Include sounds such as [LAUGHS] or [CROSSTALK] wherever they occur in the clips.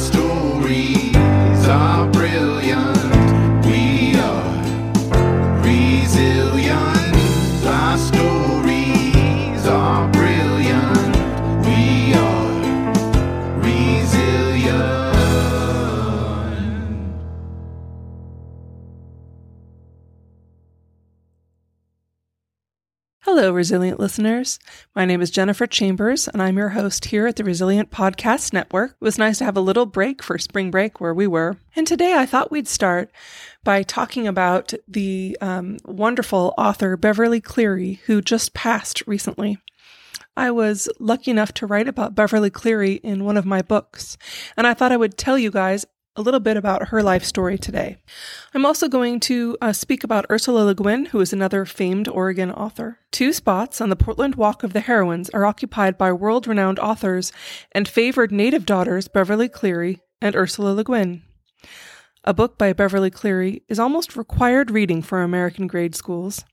stories are resilient listeners. My name is Jennifer Chambers, and I'm your host here at the Resilient Podcast Network. It was nice to have a little break for spring break where we were. And today I thought we'd start by talking about the um, wonderful author Beverly Cleary, who just passed recently. I was lucky enough to write about Beverly Cleary in one of my books, and I thought I would tell you guys a little bit about her life story today. I'm also going to uh, speak about Ursula Le Guin, who is another famed Oregon author. Two spots on the Portland Walk of the Heroines are occupied by world renowned authors and favored native daughters Beverly Cleary and Ursula Le Guin. A book by Beverly Cleary is almost required reading for American grade schools.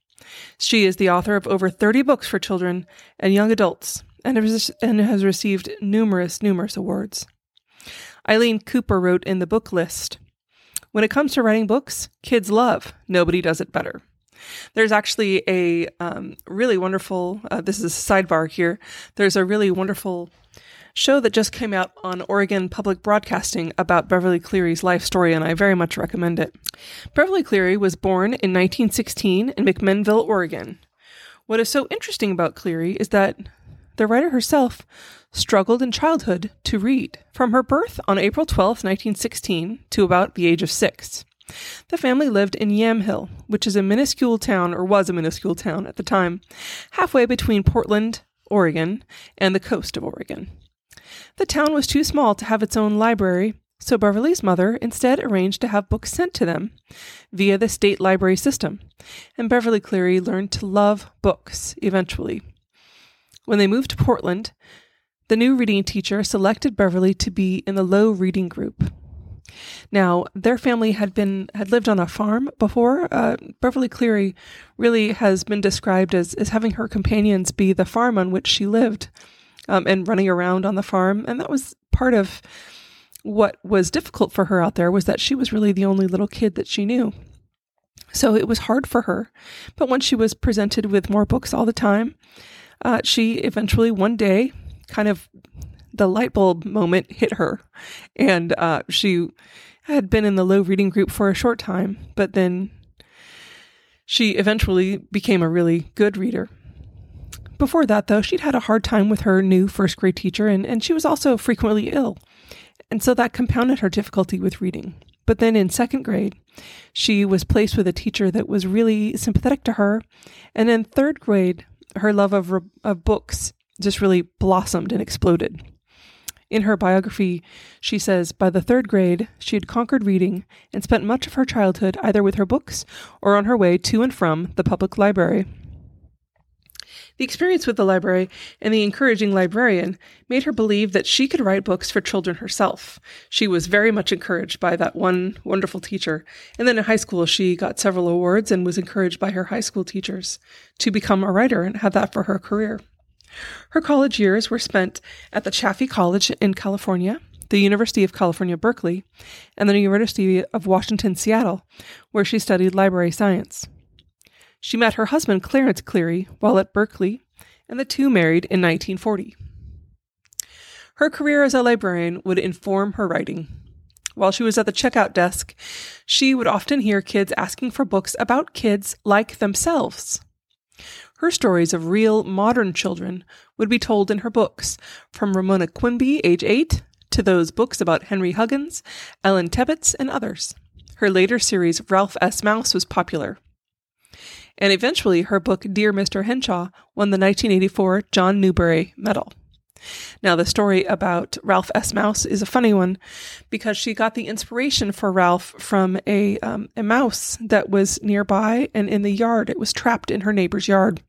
She is the author of over 30 books for children and young adults and has, and has received numerous, numerous awards. Ilene Cooper wrote in the book list When it comes to writing books, kids love. Nobody does it better. There's actually a um, really wonderful, uh, this is a sidebar here. There's a really wonderful show that just came out on Oregon Public Broadcasting about Beverly Cleary's life story, and I very much recommend it. Beverly Cleary was born in 1916 in McMinnville, Oregon. What is so interesting about Cleary is that the writer herself struggled in childhood to read. From her birth on April 12, 1916, to about the age of six. The family lived in Yamhill, which is a minuscule town, or was a minuscule town at the time, halfway between Portland, Oregon, and the coast of Oregon. The town was too small to have its own library, so Beverly's mother instead arranged to have books sent to them via the state library system, and Beverly Cleary learned to love books eventually. When they moved to Portland, the new reading teacher selected Beverly to be in the low reading group. Now, their family had been had lived on a farm before. Uh, Beverly Cleary really has been described as, as having her companions be the farm on which she lived um, and running around on the farm. And that was part of what was difficult for her out there was that she was really the only little kid that she knew. So it was hard for her. But once she was presented with more books all the time, uh, she eventually one day kind of the light bulb moment hit her. And uh, she had been in the low reading group for a short time, but then she eventually became a really good reader. Before that, though, she'd had a hard time with her new first grade teacher, and, and she was also frequently ill. And so that compounded her difficulty with reading. But then in second grade, she was placed with a teacher that was really sympathetic to her. And in third grade, her love of, of books just really blossomed and exploded. In her biography, she says by the third grade, she had conquered reading and spent much of her childhood either with her books or on her way to and from the public library. The experience with the library and the encouraging librarian made her believe that she could write books for children herself. She was very much encouraged by that one wonderful teacher. And then in high school, she got several awards and was encouraged by her high school teachers to become a writer and have that for her career. Her college years were spent at the Chaffey College in California, the University of California, Berkeley, and the University of Washington, Seattle, where she studied library science. She met her husband, Clarence Cleary, while at Berkeley, and the two married in 1940. Her career as a librarian would inform her writing. While she was at the checkout desk, she would often hear kids asking for books about kids like themselves. Her stories of real modern children would be told in her books, from Ramona Quimby, age 8, to those books about Henry Huggins, Ellen Tebbetts, and others. Her later series, Ralph S. Mouse, was popular. And eventually, her book, Dear Mr. Henshaw, won the 1984 John Newbery Medal. Now, the story about Ralph S. Mouse is a funny one because she got the inspiration for Ralph from a, um, a mouse that was nearby and in the yard. It was trapped in her neighbor's yard.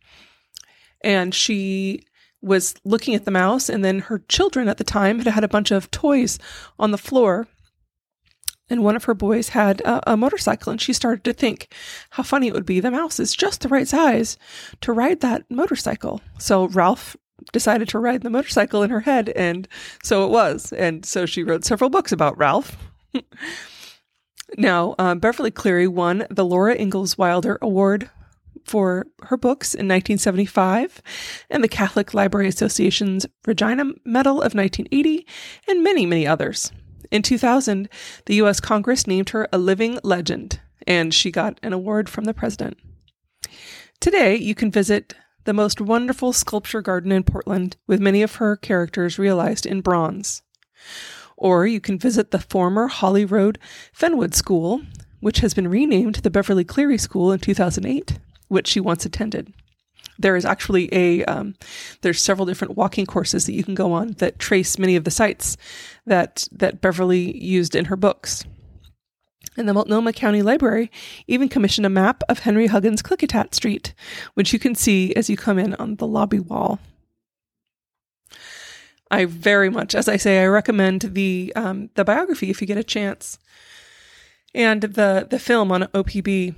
And she was looking at the mouse, and then her children at the time had had a bunch of toys on the floor. And one of her boys had a, a motorcycle, and she started to think how funny it would be. The mouse is just the right size to ride that motorcycle. So Ralph decided to ride the motorcycle in her head, and so it was. And so she wrote several books about Ralph. [LAUGHS] now, um, Beverly Cleary won the Laura Ingalls Wilder Award for her books in 1975 and the Catholic Library Association's Regina Medal of 1980 and many, many others. In 2000, the US Congress named her a living legend and she got an award from the president. Today, you can visit the most wonderful sculpture garden in Portland with many of her characters realized in bronze. Or you can visit the former Holly Road Fernwood School, which has been renamed the Beverly Cleary School in 2008 which she once attended. There is actually a um, there's several different walking courses that you can go on that trace many of the sites that that Beverly used in her books. And the Multnomah County Library even commissioned a map of Henry Huggins Klickitat Street, which you can see as you come in on the lobby wall. I very much, as I say, I recommend the um, the biography if you get a chance, and the the film on OPB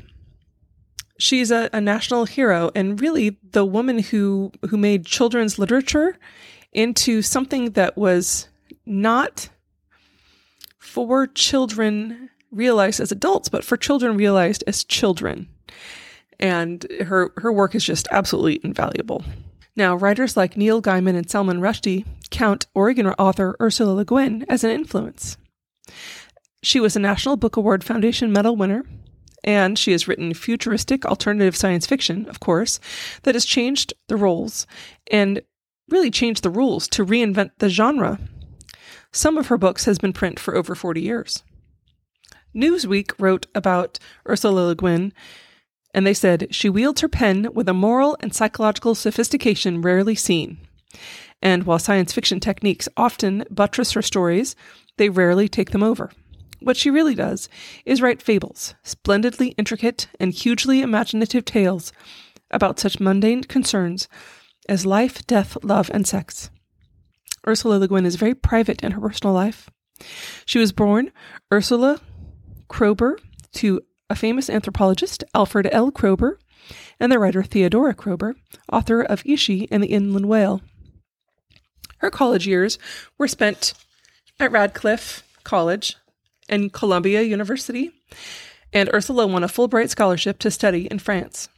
she's a, a national hero and really the woman who who made children's literature into something that was not for children realized as adults, but for children realized as children. And her her work is just absolutely invaluable. Now, writers like Neil Gaiman and Salman Rushdie count Oregon author Ursula Le Guin as an influence. She was a National Book Award Foundation Medal winner and she has written futuristic alternative science fiction, of course, that has changed the roles and really changed the rules to reinvent the genre. Some of her books has been print for over 40 years. Newsweek wrote about Ursula Le Guin, and they said she wields her pen with a moral and psychological sophistication rarely seen. And while science fiction techniques often buttress her stories, they rarely take them over. What she really does is write fables, splendidly intricate and hugely imaginative tales about such mundane concerns as life, death, love, and sex. Ursula Le Guin is very private in her personal life. She was born Ursula Kroeber to a famous anthropologist, Alfred L. Kroeber, and the writer Theodora Kroeber, author of Ishi and the Inland Whale. Her college years were spent at Radcliffe College, and Columbia University, and Ursula won a Fulbright scholarship to study in France.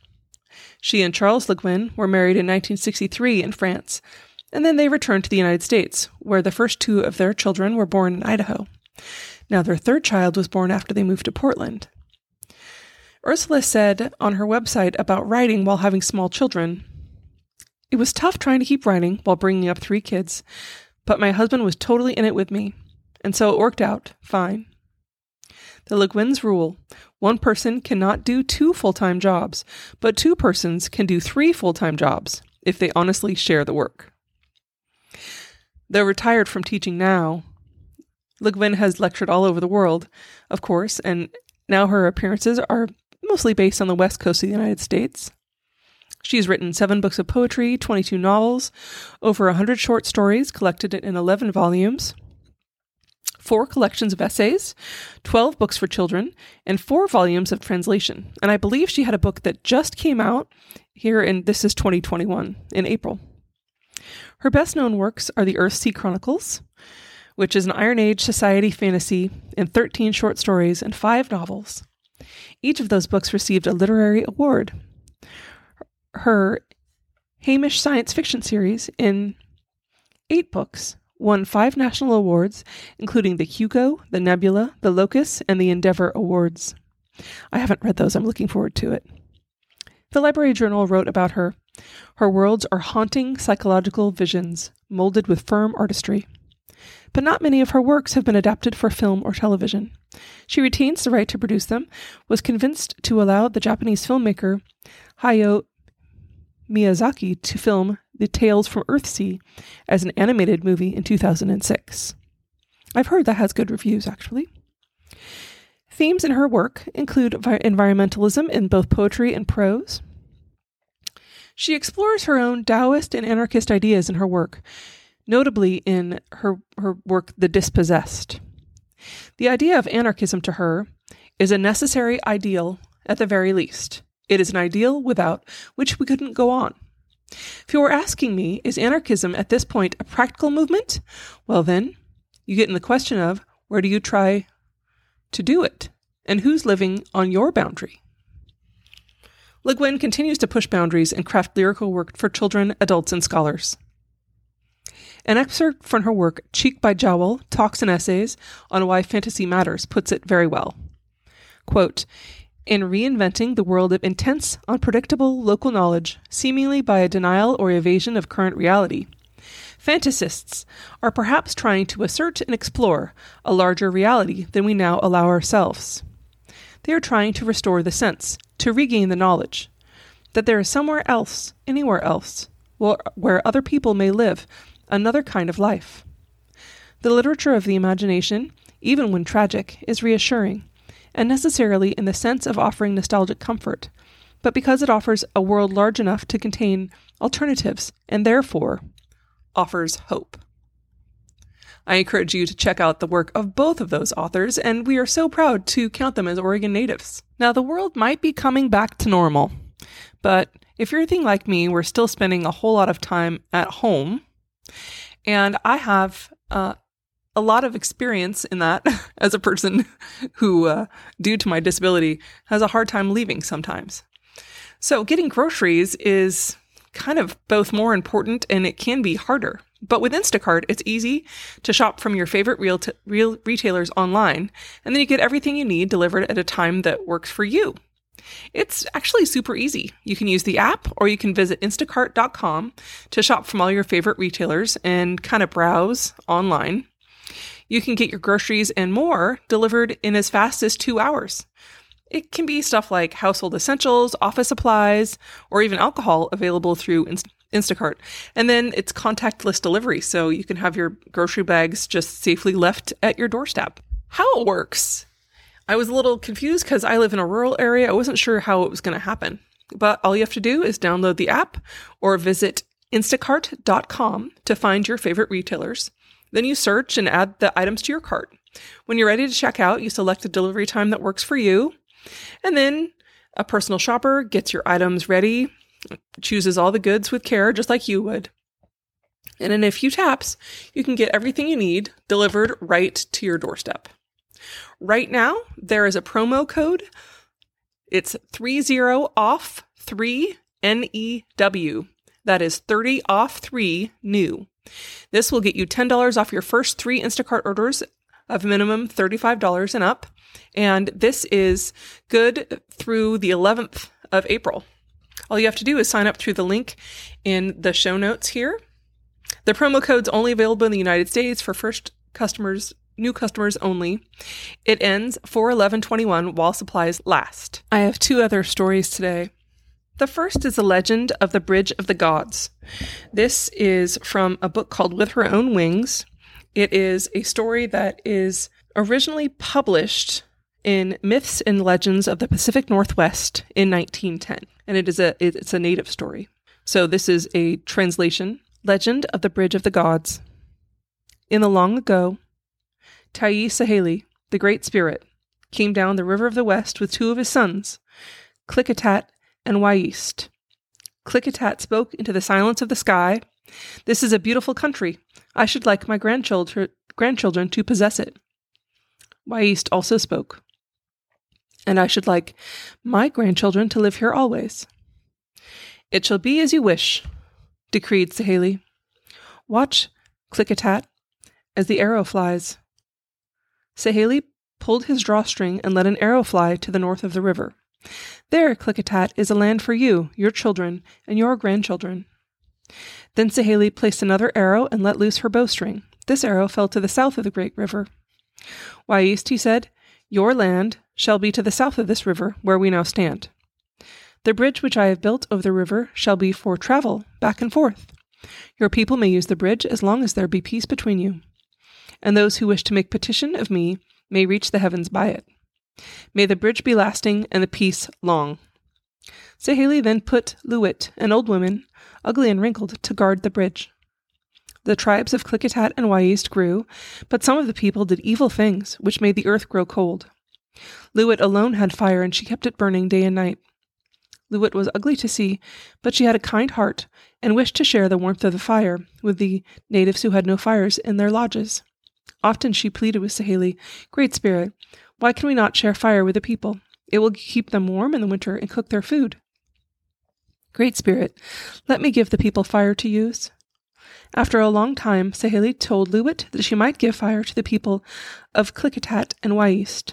She and Charles Le Guin were married in 1963 in France, and then they returned to the United States, where the first two of their children were born in Idaho. Now, their third child was born after they moved to Portland. Ursula said on her website about writing while having small children It was tough trying to keep writing while bringing up three kids, but my husband was totally in it with me, and so it worked out fine. The Le Guin's rule one person cannot do two full time jobs, but two persons can do three full time jobs if they honestly share the work. Though retired from teaching now, Le Guin has lectured all over the world, of course, and now her appearances are mostly based on the west coast of the United States. She has written seven books of poetry, 22 novels, over a 100 short stories collected in 11 volumes, four collections of essays, 12 books for children, and four volumes of translation. And I believe she had a book that just came out here in this is 2021 in April. Her best known works are the Earthsea Chronicles, which is an Iron Age society fantasy in 13 short stories and five novels. Each of those books received a literary award. Her Hainish science fiction series in eight books won five national awards, including the Hugo, the Nebula, the Locus, and the Endeavor Awards. I haven't read those, I'm looking forward to it. The Library Journal wrote about her Her worlds are haunting psychological visions, molded with firm artistry. But not many of her works have been adapted for film or television. She retains the right to produce them, was convinced to allow the Japanese filmmaker Hayao Miyazaki to film The Tales from Earthsea as an animated movie in 2006. I've heard that has good reviews, actually. Themes in her work include environmentalism in both poetry and prose. She explores her own Taoist and anarchist ideas in her work, notably in her, her work, The Dispossessed. The idea of anarchism to her is a necessary ideal at the very least, it is an ideal without which we couldn't go on. If you were asking me, is anarchism at this point a practical movement? Well, then, you get in the question of where do you try to do it? And who's living on your boundary? Le Guin continues to push boundaries and craft lyrical work for children, adults, and scholars. An excerpt from her work, Cheek by Jowl Talks and Essays on Why Fantasy Matters, puts it very well. Quote, in reinventing the world of intense, unpredictable local knowledge, seemingly by a denial or evasion of current reality, fantasists are perhaps trying to assert and explore a larger reality than we now allow ourselves. They are trying to restore the sense, to regain the knowledge, that there is somewhere else, anywhere else, where other people may live another kind of life. The literature of the imagination, even when tragic, is reassuring and necessarily in the sense of offering nostalgic comfort, but because it offers a world large enough to contain alternatives and therefore offers hope. I encourage you to check out the work of both of those authors, and we are so proud to count them as Oregon natives. Now, the world might be coming back to normal, but if you're anything like me, we're still spending a whole lot of time at home. And I have uh, a lot of experience in that [LAUGHS] as a person who, uh, due to my disability, has a hard time leaving sometimes. So, getting groceries is kind of both more important and it can be harder. But with Instacart, it's easy to shop from your favorite real, t- real retailers online, and then you get everything you need delivered at a time that works for you. It's actually super easy. You can use the app or you can visit instacart.com to shop from all your favorite retailers and kind of browse online you can get your groceries and more delivered in as fast as two hours. It can be stuff like household essentials, office supplies, or even alcohol available through Instacart. And then it's contactless delivery, so you can have your grocery bags just safely left at your doorstep. How it works? I was a little confused because I live in a rural area. I wasn't sure how it was going to happen. But all you have to do is download the app or visit instacart.com to find your favorite retailers. Then you search and add the items to your cart. When you're ready to check out, you select a delivery time that works for you. And then a personal shopper gets your items ready, chooses all the goods with care, just like you would. And in a few taps, you can get everything you need delivered right to your doorstep. Right now, there is a promo code. It's 30 off 3 NEW. That is 30 off 3 new. This will get you $10 off your first three Instacart orders of minimum $35 and up. And this is good through the 11th of April. All you have to do is sign up through the link in the show notes here. The promo code's only available in the United States for first customers, new customers only. It ends 4 11 21 while supplies last. I have two other stories today. The first is the legend of the Bridge of the Gods. This is from a book called With Her Own Wings. It is a story that is originally published in Myths and Legends of the Pacific Northwest in 1910, and it is a it's a native story. So this is a translation. Legend of the Bridge of the Gods. In the long ago, Tai Saheli, the great spirit, came down the river of the west with two of his sons, Klickitat and Wyeast. Klickitat spoke into the silence of the sky. This is a beautiful country. I should like my grandchildren, to possess it. Wyeast also spoke. And I should like my grandchildren to live here always. It shall be as you wish, decreed Saheli. Watch, Klickitat, as the arrow flies. Saheli pulled his drawstring and let an arrow fly to the north of the river. There, Klickitat, is a land for you, your children, and your grandchildren. Then Saheli placed another arrow and let loose her bowstring. This arrow fell to the south of the great river. Wyeast, he said, your land shall be to the south of this river, where we now stand. The bridge which I have built over the river shall be for travel back and forth. Your people may use the bridge as long as there be peace between you. And those who wish to make petition of me may reach the heavens by it. May the bridge be lasting and the peace long. Saheli then put Luit, an old woman, ugly and wrinkled, to guard the bridge. The tribes of Klickitat and Wyeast grew, but some of the people did evil things, which made the earth grow cold. Luit alone had fire, and she kept it burning day and night. Luit was ugly to see, but she had a kind heart and wished to share the warmth of the fire with the natives who had no fires in their lodges. Often she pleaded with Saheli, Great Spirit, why can we not share fire with the people? It will keep them warm in the winter and cook their food. Great Spirit, let me give the people fire to use. After a long time, Saheli told Luit that she might give fire to the people of Klickitat and Wyeast.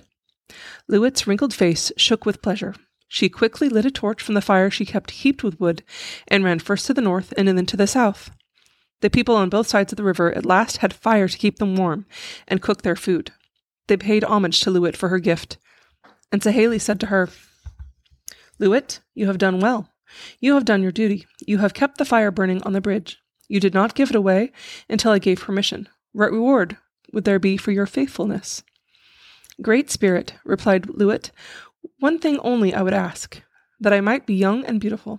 Luit's wrinkled face shook with pleasure. She quickly lit a torch from the fire she kept heaped with wood and ran first to the north and then to the south. The people on both sides of the river at last had fire to keep them warm and cook their food. They paid homage to Luit for her gift. And Saheli said to her, Luit, you have done well. You have done your duty. You have kept the fire burning on the bridge. You did not give it away until I gave permission. What reward would there be for your faithfulness? Great Spirit, replied Luit, one thing only I would ask that I might be young and beautiful.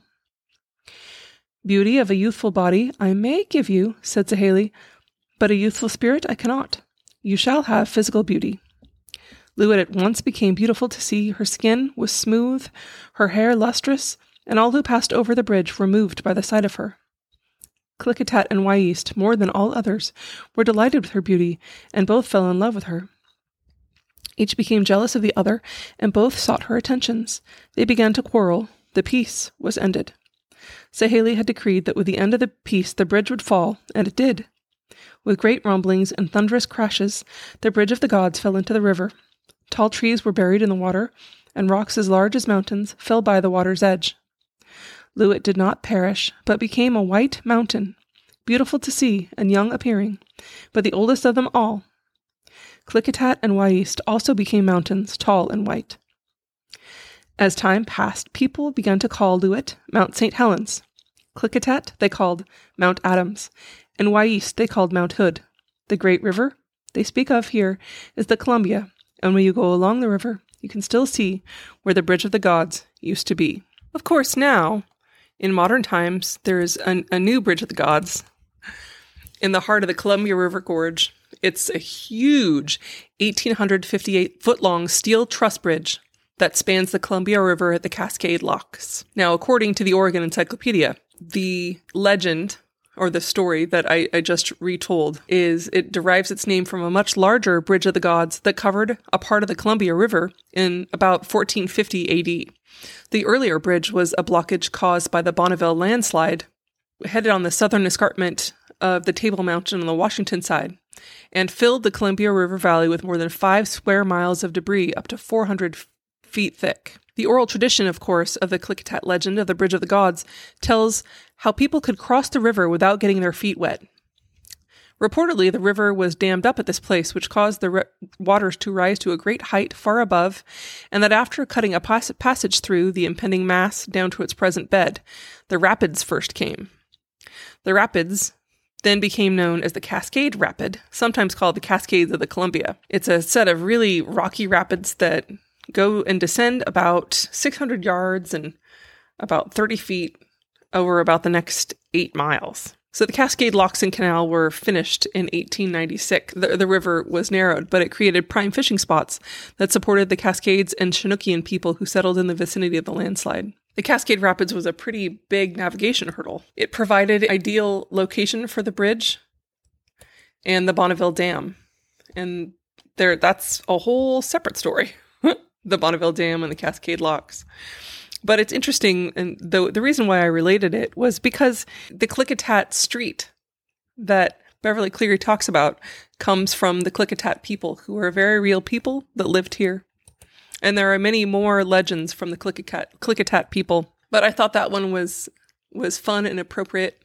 Beauty of a youthful body I may give you, said Saheli, but a youthful spirit I cannot. You shall have physical beauty. Luit at once became beautiful to see. Her skin was smooth, her hair lustrous, and all who passed over the bridge were moved by the sight of her. Klickitat and Wyeast, more than all others, were delighted with her beauty, and both fell in love with her. Each became jealous of the other, and both sought her attentions. They began to quarrel. The peace was ended. Saheli had decreed that with the end of the peace the bridge would fall, and it did. With great rumblings and thunderous crashes, the bridge of the gods fell into the river. Tall trees were buried in the water, and rocks as large as mountains fell by the water's edge. Luit did not perish, but became a white mountain, beautiful to see and young appearing, but the oldest of them all, Klickitat and Wyeast also became mountains, tall and white. As time passed, people began to call Luit Mount St. Helens. Klickitat they called Mount Adams, and Wyeast they called Mount Hood. The great river they speak of here is the Columbia, and when you go along the river, you can still see where the Bridge of the Gods used to be. Of course, now, in modern times, there is a, a new Bridge of the Gods in the heart of the Columbia River Gorge it's a huge 1,858 foot long steel truss bridge that spans the Columbia River at the Cascade Locks. Now, according to the Oregon Encyclopedia, the legend or the story that I, I, just retold is it derives its name from a much larger bridge of the gods that covered a part of the Columbia River in about 1450 AD. The earlier bridge was a blockage caused by the Bonneville landslide headed on the southern escarpment of the Table Mountain on the Washington side and filled the Columbia River Valley with more than five square miles of debris up to 400 feet thick. The oral tradition, of course, of the Klickitat legend of the Bridge of the Gods tells how people could cross the river without getting their feet wet. Reportedly, the river was dammed up at this place, which caused the re- waters to rise to a great height far above, and that after cutting a pas- passage through the impending mass down to its present bed, the rapids first came. The rapids, then became known as the Cascade Rapid, sometimes called the Cascades of the Columbia. It's a set of really rocky rapids that go and descend about 600 yards and about 30 feet over about the next eight miles. So the Cascade Locks and Canal were finished in 1896. The, the, river was narrowed, but it created prime fishing spots that supported the Cascades and Chinookian people who settled in the vicinity of the landslide. The Cascade Rapids was a pretty big navigation hurdle. It provided ideal location for the bridge and the Bonneville Dam. And there that's a whole separate story. [LAUGHS] the Bonneville Dam and the Cascade Locks. But it's interesting, and the the reason why I related it was because the Klickitat Street that Beverly Cleary talks about comes from the Klickitat people, who are very real people that lived here and there are many more legends from the Klickitat, Klickitat people. But I thought that one was was fun and appropriate.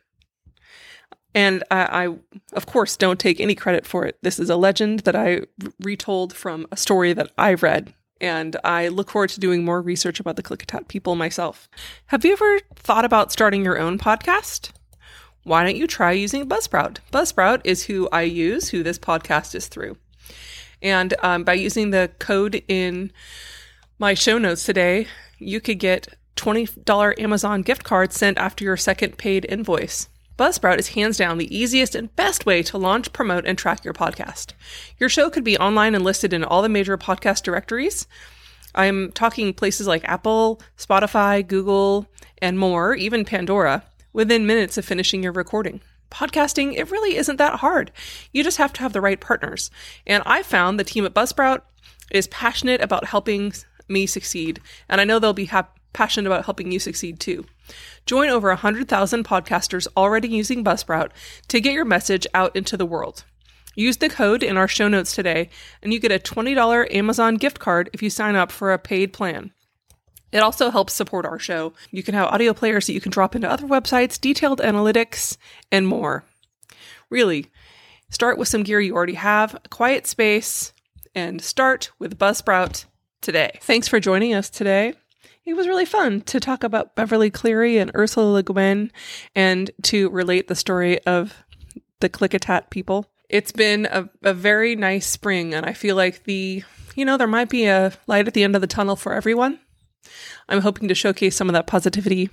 And I, I, of course, don't take any credit for it. This is a legend that I retold from a story that I read. And I look forward to doing more research about the Klickitat people myself. Have you ever thought about starting your own podcast? Why don't you try using Buzzsprout? Buzzsprout is who I use, who this podcast is through. And um, by using the code in my show notes today, you could get $20 Amazon gift card sent after your second paid invoice. Buzzsprout is hands down the easiest and best way to launch, promote, and track your podcast. Your show could be online and listed in all the major podcast directories. I'm talking places like Apple, Spotify, Google, and more, even Pandora, within minutes of finishing your recording. Podcasting, it really isn't that hard. You just have to have the right partners. And I found the team at Buzzsprout is passionate about helping me succeed, and I know they'll be hap- passionate about helping you succeed too. Join over 100,000 podcasters already using Buzzsprout to get your message out into the world. Use the code in our show notes today, and you get a $20 Amazon gift card if you sign up for a paid plan. It also helps support our show. You can have audio players that you can drop into other websites, detailed analytics, and more. Really, start with some gear you already have, a quiet space, and start with Buzzsprout today. Thanks for joining us today. It was really fun to talk about Beverly Cleary and Ursula Le Guin and to relate the story of the Klickitat people. It's been a, a very nice spring, and I feel like the, you know, there might be a light at the end of the tunnel for everyone. I'm hoping to showcase some of that positivity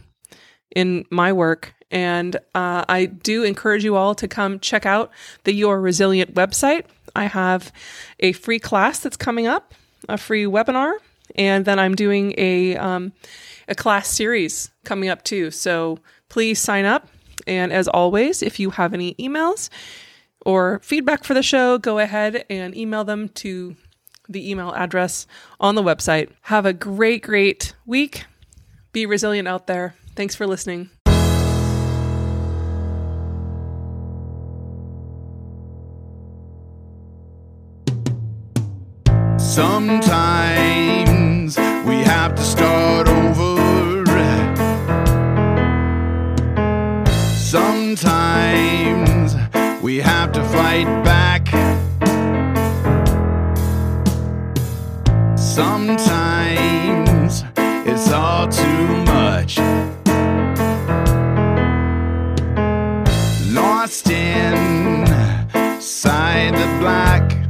in my work. And uh, I do encourage you all to come check out the Your Resilient website. I have a free class that's coming up, a free webinar, and then I'm doing a um, a class series coming up too. So please sign up. And as always, if you have any emails or feedback for the show, go ahead and email them to the email address on the website. Have a great, great week. Be resilient out there. Thanks for listening. Sometimes have to start over. Sometimes we have to fight back. Sometimes it's all too much. Lost inside the black.